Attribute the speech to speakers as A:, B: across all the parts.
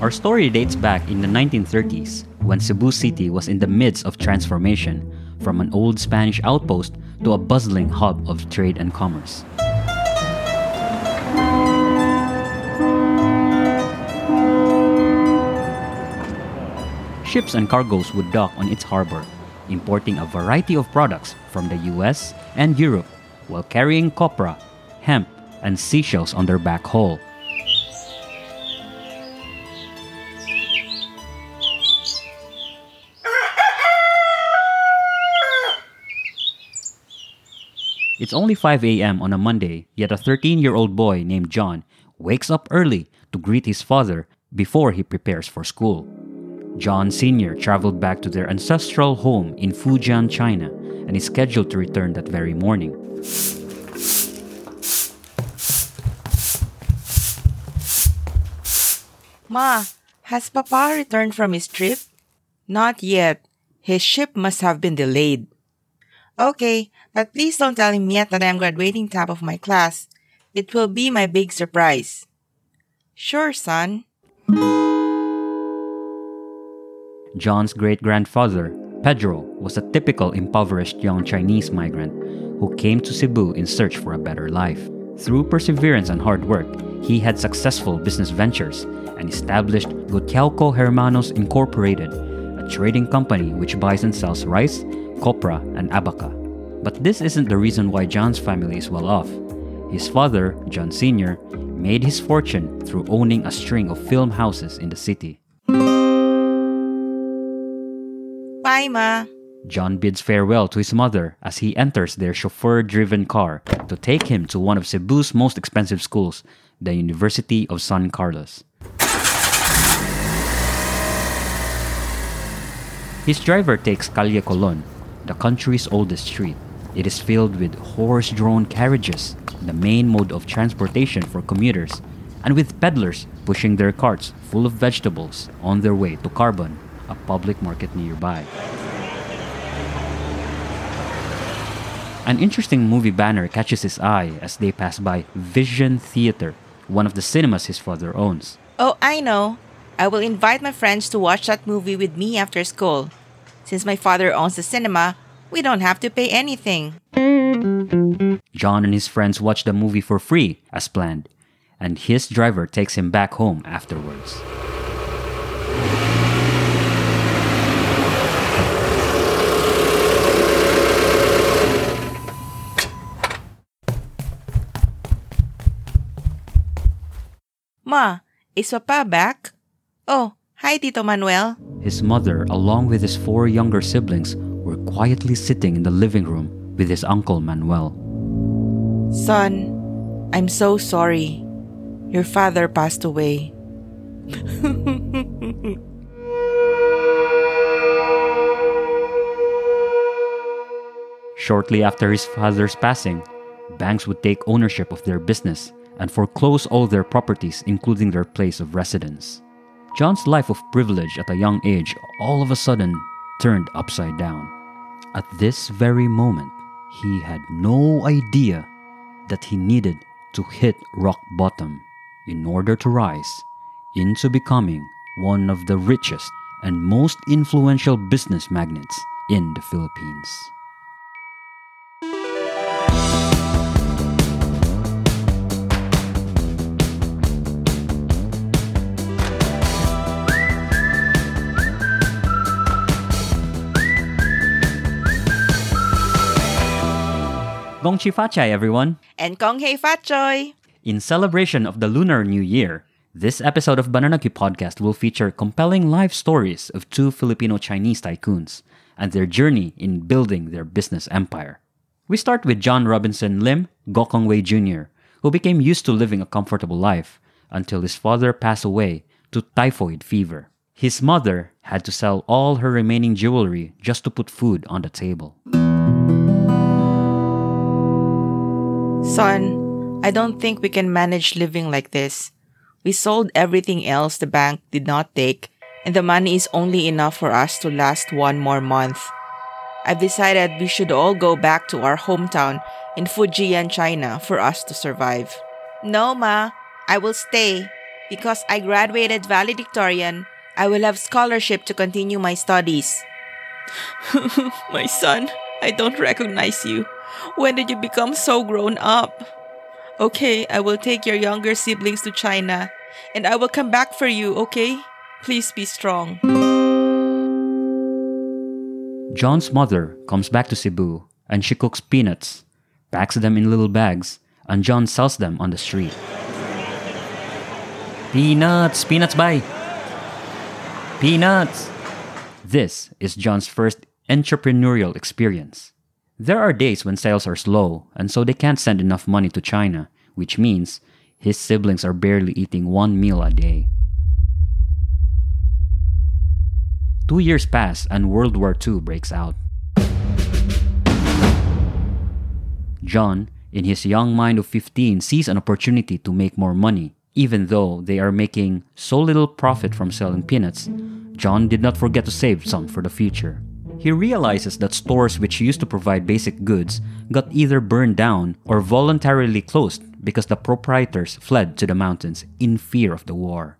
A: Our story dates back in the 1930s when Cebu City was in the midst of transformation from an old Spanish outpost to a bustling hub of trade and commerce. Ships and cargoes would dock on its harbor, importing a variety of products from the US and Europe while carrying copra, hemp, and seashells on their back haul. It's only 5 a.m. on a Monday, yet a 13 year old boy named John wakes up early to greet his father before he prepares for school. John Sr. traveled back to their ancestral home in Fujian, China, and is scheduled to return that very morning.
B: Ma, has Papa returned from his trip? Not yet. His ship must have been delayed. Okay, but please don't tell him yet that I am graduating top of my class. It will be my big surprise. Sure, son.
A: John's great grandfather, Pedro, was a typical impoverished young Chinese migrant who came to Cebu in search for a better life. Through perseverance and hard work, he had successful business ventures and established Gotiaoco Hermanos Incorporated, a trading company which buys and sells rice, copra, and abaca. But this isn't the reason why John's family is well off. His father, John Sr., made his fortune through owning a string of film houses in the city.
B: Bye, Ma.
A: John bids farewell to his mother as he enters their chauffeur driven car to take him to one of Cebu's most expensive schools, the University of San Carlos. His driver takes Calle Colon, the country's oldest street. It is filled with horse drawn carriages, the main mode of transportation for commuters, and with peddlers pushing their carts full of vegetables on their way to Carbon, a public market nearby. An interesting movie banner catches his eye as they pass by Vision Theater, one of the cinemas his father owns.
B: Oh, I know. I will invite my friends to watch that movie with me after school. Since my father owns the cinema, we don't have to pay anything.
A: John and his friends watch the movie for free, as planned, and his driver takes him back home afterwards.
B: Ma, is Papa back? Oh, hi, Tito Manuel.
A: His mother, along with his four younger siblings, quietly sitting in the living room with his uncle Manuel.
B: Son, I'm so sorry. Your father passed away.
A: Shortly after his father's passing, banks would take ownership of their business and foreclose all their properties, including their place of residence. John's life of privilege at a young age all of a sudden turned upside down. At this very moment, he had no idea that he needed to hit rock bottom in order to rise into becoming one of the richest and most influential business magnates in the Philippines. Gong Chi Fa Chai, everyone!
B: And Kong Hei Fat Choy!
A: In celebration of the Lunar New Year, this episode of Banana Q Podcast will feature compelling life stories of two Filipino Chinese tycoons and their journey in building their business empire. We start with John Robinson Lim Gokongwei Jr., who became used to living a comfortable life until his father passed away to typhoid fever. His mother had to sell all her remaining jewelry just to put food on the table.
B: Son, I don't think we can manage living like this. We sold everything else the bank did not take, and the money is only enough for us to last one more month. I've decided we should all go back to our hometown in Fujian, China for us to survive. No, Ma, I will stay. Because I graduated valedictorian, I will have scholarship to continue my studies. my son, I don't recognize you. When did you become so grown up? Okay, I will take your younger siblings to China and I will come back for you, okay? Please be strong.
A: John's mother comes back to Cebu and she cooks peanuts, packs them in little bags, and John sells them on the street. Peanuts, peanuts, bye. Peanuts. This is John's first entrepreneurial experience. There are days when sales are slow, and so they can't send enough money to China, which means his siblings are barely eating one meal a day. Two years pass and World War II breaks out. John, in his young mind of 15, sees an opportunity to make more money. Even though they are making so little profit from selling peanuts, John did not forget to save some for the future. He realizes that stores which used to provide basic goods got either burned down or voluntarily closed because the proprietors fled to the mountains in fear of the war.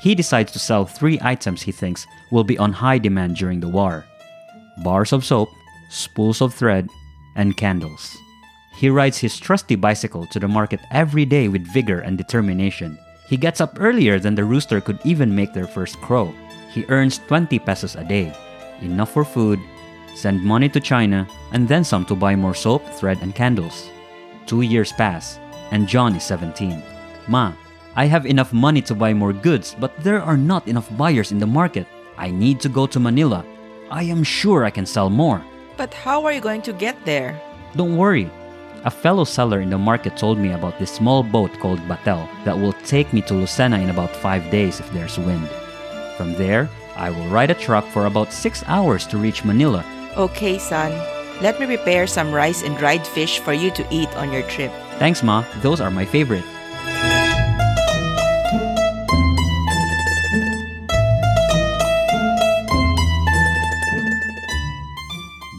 A: He decides to sell three items he thinks will be on high demand during the war bars of soap, spools of thread, and candles. He rides his trusty bicycle to the market every day with vigor and determination. He gets up earlier than the rooster could even make their first crow. He earns 20 pesos a day, enough for food, send money to China, and then some to buy more soap, thread, and candles. Two years pass, and John is 17. Ma, I have enough money to buy more goods, but there are not enough buyers in the market. I need to go to Manila. I am sure I can sell more.
B: But how are you going to get there?
A: Don't worry. A fellow seller in the market told me about this small boat called Batel that will take me to Lucena in about five days if there's wind. From there, I will ride a truck for about six hours to reach Manila.
B: Okay, son. Let me prepare some rice and dried fish for you to eat on your trip.
A: Thanks, Ma. Those are my favorite.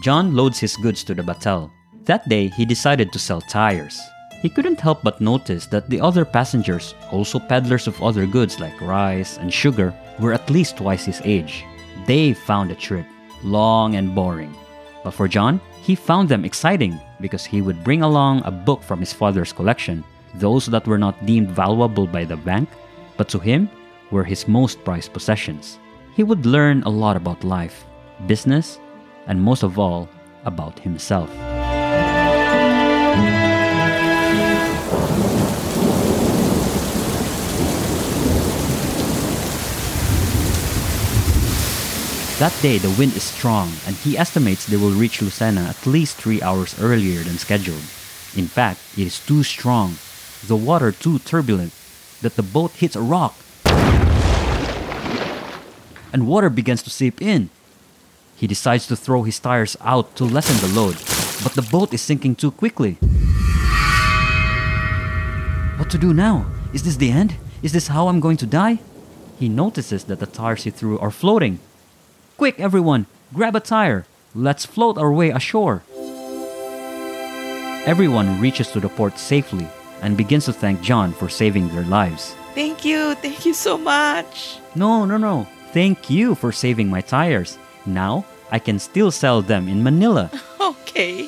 A: John loads his goods to the batel. That day, he decided to sell tires. He couldn't help but notice that the other passengers, also peddlers of other goods like rice and sugar, were at least twice his age. They found the trip long and boring. But for John, he found them exciting because he would bring along a book from his father's collection, those that were not deemed valuable by the bank, but to him were his most prized possessions. He would learn a lot about life, business, and most of all, about himself. That day, the wind is strong, and he estimates they will reach Lucena at least three hours earlier than scheduled. In fact, it is too strong, the water too turbulent, that the boat hits a rock, and water begins to seep in. He decides to throw his tires out to lessen the load, but the boat is sinking too quickly. What to do now? Is this the end? Is this how I'm going to die? He notices that the tires he threw are floating. Quick, everyone, grab a tire. Let's float our way ashore. Everyone reaches to the port safely and begins to thank John for saving their lives.
B: Thank you, thank you so much.
A: No, no, no. Thank you for saving my tires. Now I can still sell them in Manila.
B: Okay.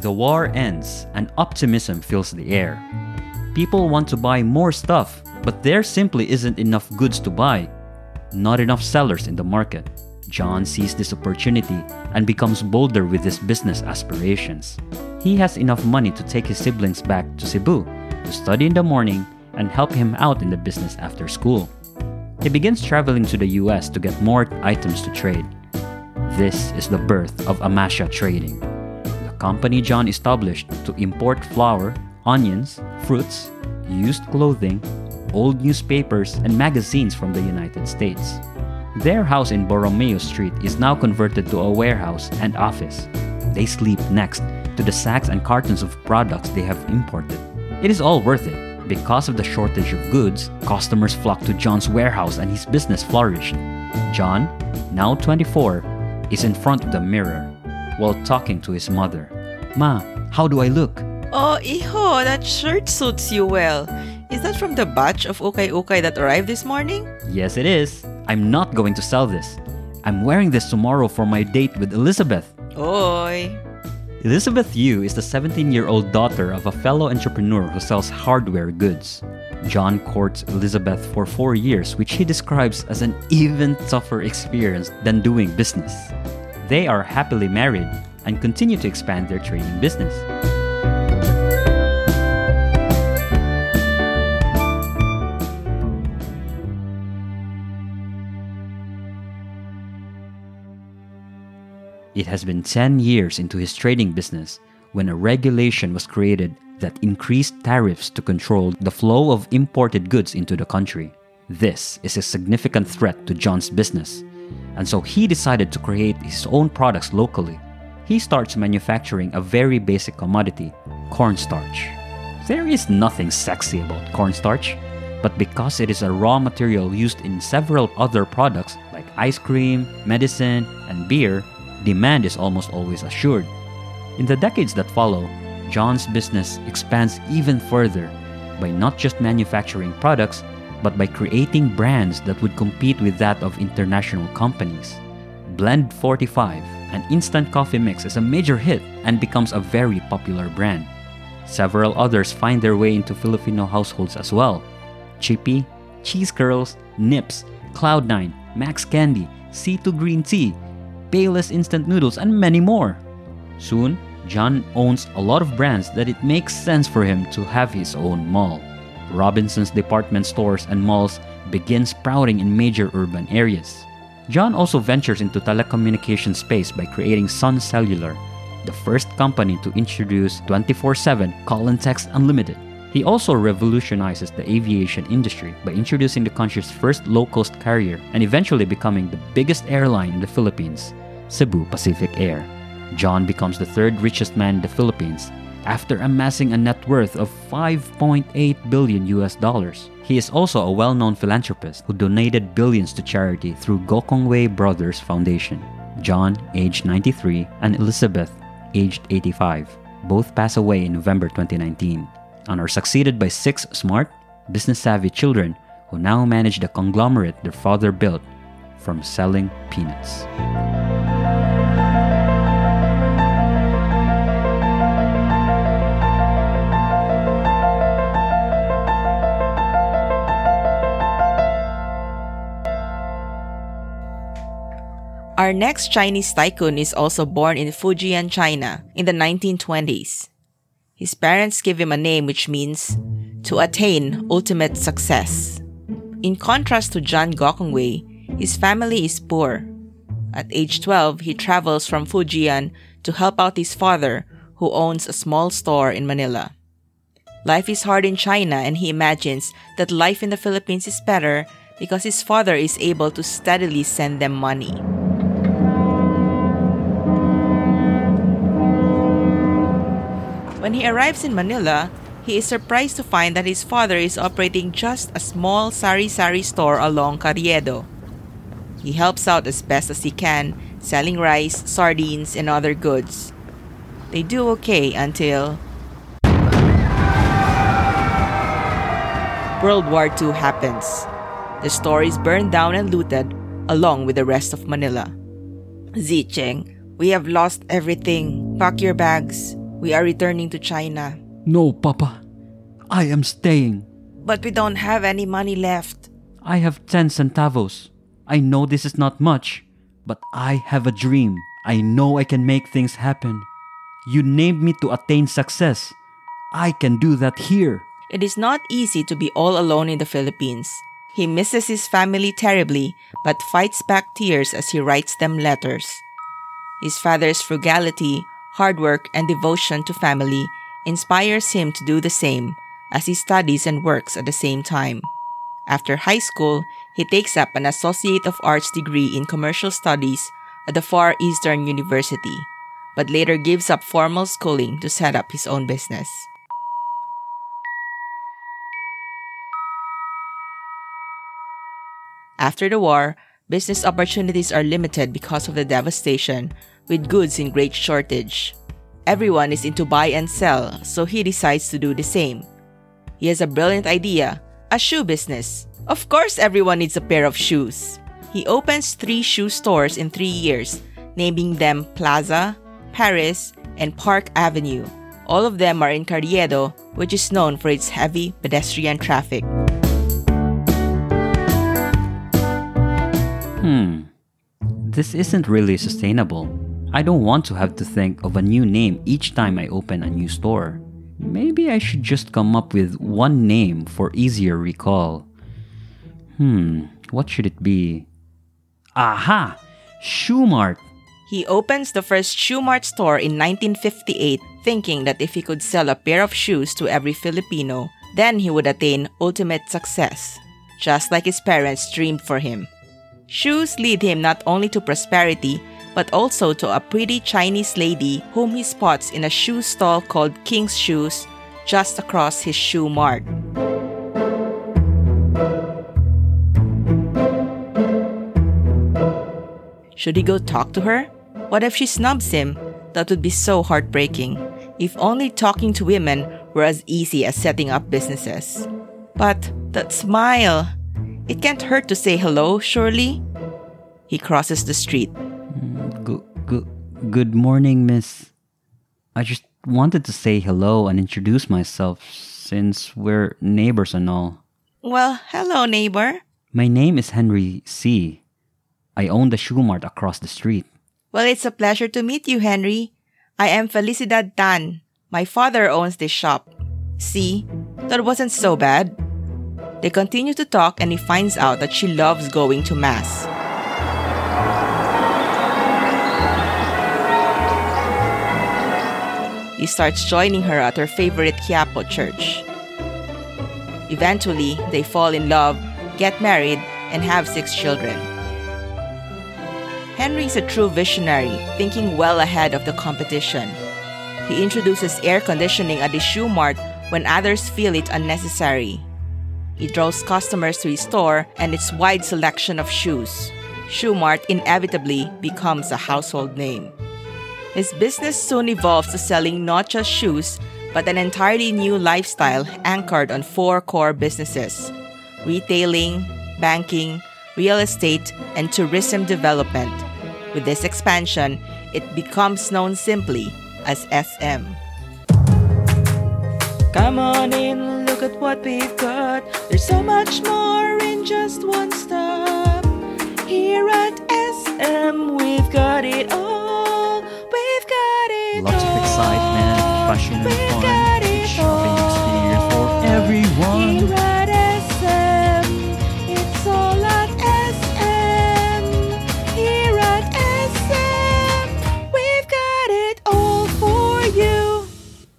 A: The war ends and optimism fills the air. People want to buy more stuff, but there simply isn't enough goods to buy. Not enough sellers in the market. John sees this opportunity and becomes bolder with his business aspirations. He has enough money to take his siblings back to Cebu to study in the morning and help him out in the business after school. He begins traveling to the US to get more items to trade. This is the birth of Amasia Trading, the company John established to import flour, onions, fruits, used clothing, old newspapers, and magazines from the United States. Their house in Borromeo Street is now converted to a warehouse and office. They sleep next to the sacks and cartons of products they have imported. It is all worth it. Because of the shortage of goods, customers flocked to John's warehouse and his business flourished. John, now 24, is in front of the mirror while talking to his mother. Ma, how do I look?
B: Oh, Iho, that shirt suits you well. Is that from the batch of ukay ukay that arrived this morning?
A: Yes, it is. I'm not going to sell this. I'm wearing this tomorrow for my date with Elizabeth.
B: Oi.
A: Elizabeth Yu is the 17 year old daughter of a fellow entrepreneur who sells hardware goods. John courts Elizabeth for four years, which he describes as an even tougher experience than doing business. They are happily married and continue to expand their trading business. It has been 10 years into his trading business when a regulation was created that increased tariffs to control the flow of imported goods into the country. This is a significant threat to John's business, and so he decided to create his own products locally. He starts manufacturing a very basic commodity, cornstarch. There is nothing sexy about cornstarch, but because it is a raw material used in several other products like ice cream, medicine, and beer, demand is almost always assured. In the decades that follow, John's business expands even further by not just manufacturing products, but by creating brands that would compete with that of international companies. Blend 45, an instant coffee mix, is a major hit and becomes a very popular brand. Several others find their way into Filipino households as well. Chippy, Cheese Curls, Nips, Cloud9, Max Candy, C2 Green Tea, Payless instant noodles, and many more. Soon, John owns a lot of brands that it makes sense for him to have his own mall. Robinson's department stores and malls begin sprouting in major urban areas. John also ventures into telecommunication space by creating Sun Cellular, the first company to introduce 24/7 call and text unlimited. He also revolutionizes the aviation industry by introducing the country's first low-cost carrier and eventually becoming the biggest airline in the Philippines, Cebu Pacific Air. John becomes the third richest man in the Philippines after amassing a net worth of 5.8 billion US dollars. He is also a well-known philanthropist who donated billions to charity through Gokongwei Brothers Foundation. John, aged 93, and Elizabeth, aged 85, both pass away in November 2019 and are succeeded by six smart, business-savvy children who now manage the conglomerate their father built from selling peanuts.
B: Our next Chinese tycoon is also born in Fujian, China in the 1920s. His parents give him a name which means to attain ultimate success. In contrast to John Gokongwei, his family is poor. At age 12, he travels from Fujian to help out his father, who owns a small store in Manila. Life is hard in China, and he imagines that life in the Philippines is better because his father is able to steadily send them money. When he arrives in Manila, he is surprised to find that his father is operating just a small sari-sari store along Carriedo. He helps out as best as he can, selling rice, sardines, and other goods. They do okay until World War II happens. The store is burned down and looted, along with the rest of Manila. Zicheng, we have lost everything. Pack your bags. We are returning to China.
A: No, Papa. I am staying.
B: But we don't have any money left.
A: I have 10 centavos. I know this is not much, but I have a dream. I know I can make things happen. You named me to attain success. I can do that here.
B: It is not easy to be all alone in the Philippines. He misses his family terribly, but fights back tears as he writes them letters. His father's frugality hard work, and devotion to family inspires him to do the same as he studies and works at the same time. After high school, he takes up an Associate of Arts degree in Commercial Studies at the Far Eastern University, but later gives up formal schooling to set up his own business. After the war, business opportunities are limited because of the devastation with goods in great shortage. Everyone is into buy and sell, so he decides to do the same. He has a brilliant idea a shoe business. Of course, everyone needs a pair of shoes. He opens three shoe stores in three years, naming them Plaza, Paris, and Park Avenue. All of them are in Carriedo, which is known for its heavy pedestrian traffic.
A: Hmm. This isn't really sustainable. I don't want to have to think of a new name each time I open a new store. Maybe I should just come up with one name for easier recall. Hmm, what should it be? Aha! Shoe Mart!
B: He opens the first Shoe Mart store in 1958, thinking that if he could sell a pair of shoes to every Filipino, then he would attain ultimate success, just like his parents dreamed for him. Shoes lead him not only to prosperity, but also to a pretty Chinese lady whom he spots in a shoe stall called King's Shoes just across his shoe mart. Should he go talk to her? What if she snubs him? That would be so heartbreaking. If only talking to women were as easy as setting up businesses. But that smile! It can't hurt to say hello, surely? He crosses the street.
A: Good, morning, miss. I just wanted to say hello and introduce myself since we're neighbors and all.
B: Well, hello, neighbor.
A: My name is Henry Sy I own the shoe mart across the street.
B: Well, it's a pleasure to meet you, Henry. I am Felicidad Tan. My father owns this shop. See, that wasn't so bad. They continue to talk, and he finds out that she loves going to Mass. He starts joining her at her favorite Quiapo church. Eventually, they fall in love, get married, and have six children. Henry is a true visionary, thinking well ahead of the competition. He introduces air conditioning at the shoe mart when others feel it unnecessary. He draws customers to his store and its wide selection of shoes. Shoe Mart inevitably becomes a household name. His business soon evolves to selling not just shoes, but an entirely new lifestyle anchored on four core businesses retailing, banking, real estate, and tourism development. With this expansion, it becomes known simply as SM. Come on in, look at what we've got. There's so much more in just one stop. Here at SM, we've got it all. We've got it
A: Lots of
B: all.
A: excitement, fashion, and fun. A shopping experience for everyone.
B: Here at SM, it's all at SM. Here at SM, we've got it all for you.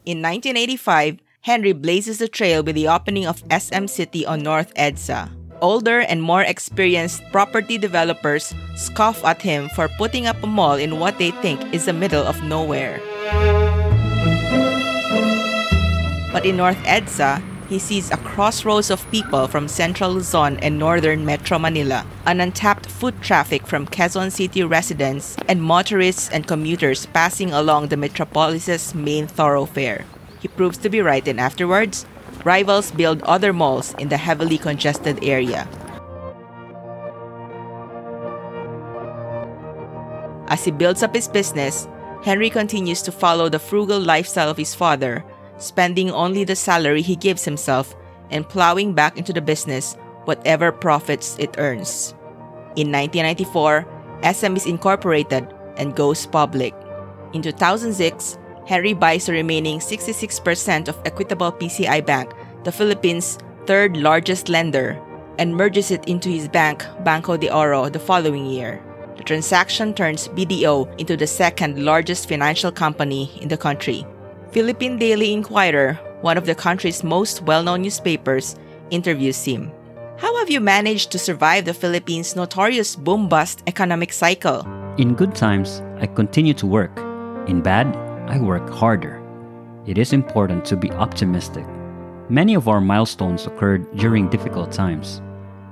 B: In 1985, Henry blazes the trail with the opening of SM City on North EDSA. Older and more experienced property developers scoff at him for putting up a mall in what they think is the middle of nowhere. But in North EDSA, he sees a crossroads of people from central Luzon and northern Metro Manila, an untapped foot traffic from Quezon City residents, and motorists and commuters passing along the metropolis's main thoroughfare. He proves to be right, and afterwards, rivals build other malls in the heavily congested area. As he builds up his business, Henry continues to follow the frugal lifestyle of his father, spending only the salary he gives himself and plowing back into the business whatever profits it earns. In 1994, SM is incorporated and goes public. In 2006, Henry buys the remaining 66% of Equitable PCI Bank, the Philippines' third largest lender, and merges it into his bank, Banco de Oro, the following year. The transaction turns BDO into the second largest financial company in the country. Philippine Daily Inquirer, one of the country's most well known newspapers, interviews him. How have you managed to survive the Philippines' notorious boom bust economic cycle?
A: In good times, I continue to work. In bad, I work harder. It is important to be optimistic. Many of our milestones occurred during difficult times.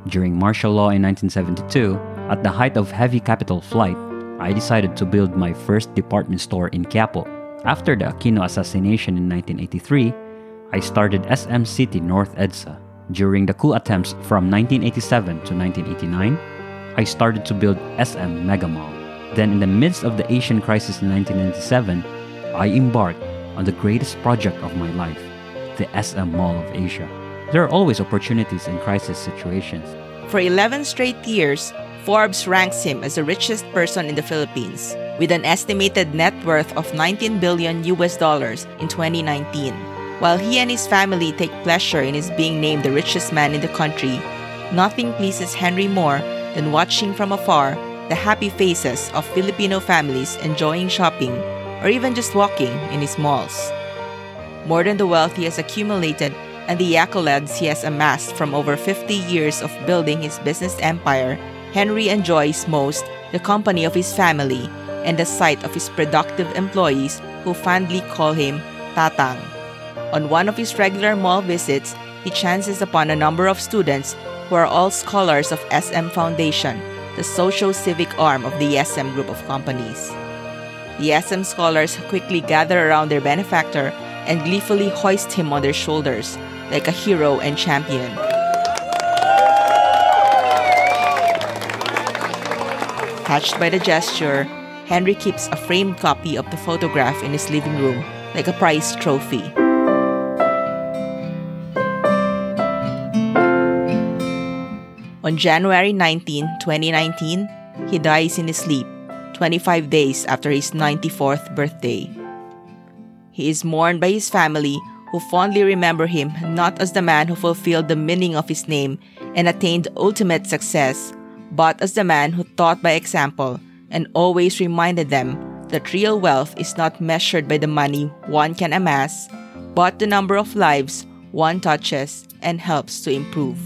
A: During martial law in 1972, at the height of heavy capital flight, I decided to build my first department store in Quiapo. After the Aquino assassination in 1983, I started SM City North EDSA. During the coup attempts from 1987 to 1989, I started to build SM Mega Mall. Then, in the midst of the Asian crisis in 1997, I embarked on the greatest project of my life, the SM Mall of Asia. There are always opportunities in crisis situations.
B: For 11 straight years, Forbes ranks him as the richest person in the Philippines, with an estimated net worth of 19 billion US dollars in 2019. While he and his family take pleasure in his being named the richest man in the country, nothing pleases Henry more than watching from afar the happy faces of Filipino families enjoying shopping or even just walking in his malls. More than the wealth he has accumulated and the accolades he has amassed from over 50 years of building his business empire, Henry enjoys most the company of his family and the sight of his productive employees who fondly call him Tatang. On one of his regular mall visits, he chances upon a number of students who are all scholars of SM Foundation, the social civic arm of the SM group of companies. The SM scholars quickly gather around their benefactor and gleefully hoist him on their shoulders like a hero and champion. Touched by the gesture, Henry keeps a framed copy of the photograph in his living room like a prized trophy. On January 19, 2019, he dies in his sleep, 25 days after his 94th birthday. He is mourned by his family, who fondly remember him not as the man who fulfilled the meaning of his name and attained ultimate success, but as the man who taught by example and always reminded them that real wealth is not measured by the money one can amass, but the number of lives one touches and helps to improve.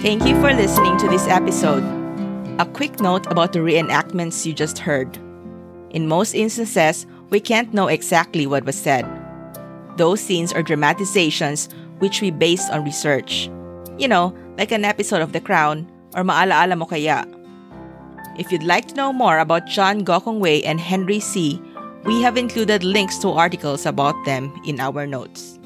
B: Thank you for listening to this episode. A quick note about the reenactments you just heard. In most instances, we can't know exactly what was said. Those scenes are dramatizations which we based on research. You know, like an episode of The Crown or Maalaala Mo Kaya. If you'd like to know more about John Gokongwei and Henry Sy, we have included links to articles about them in our notes.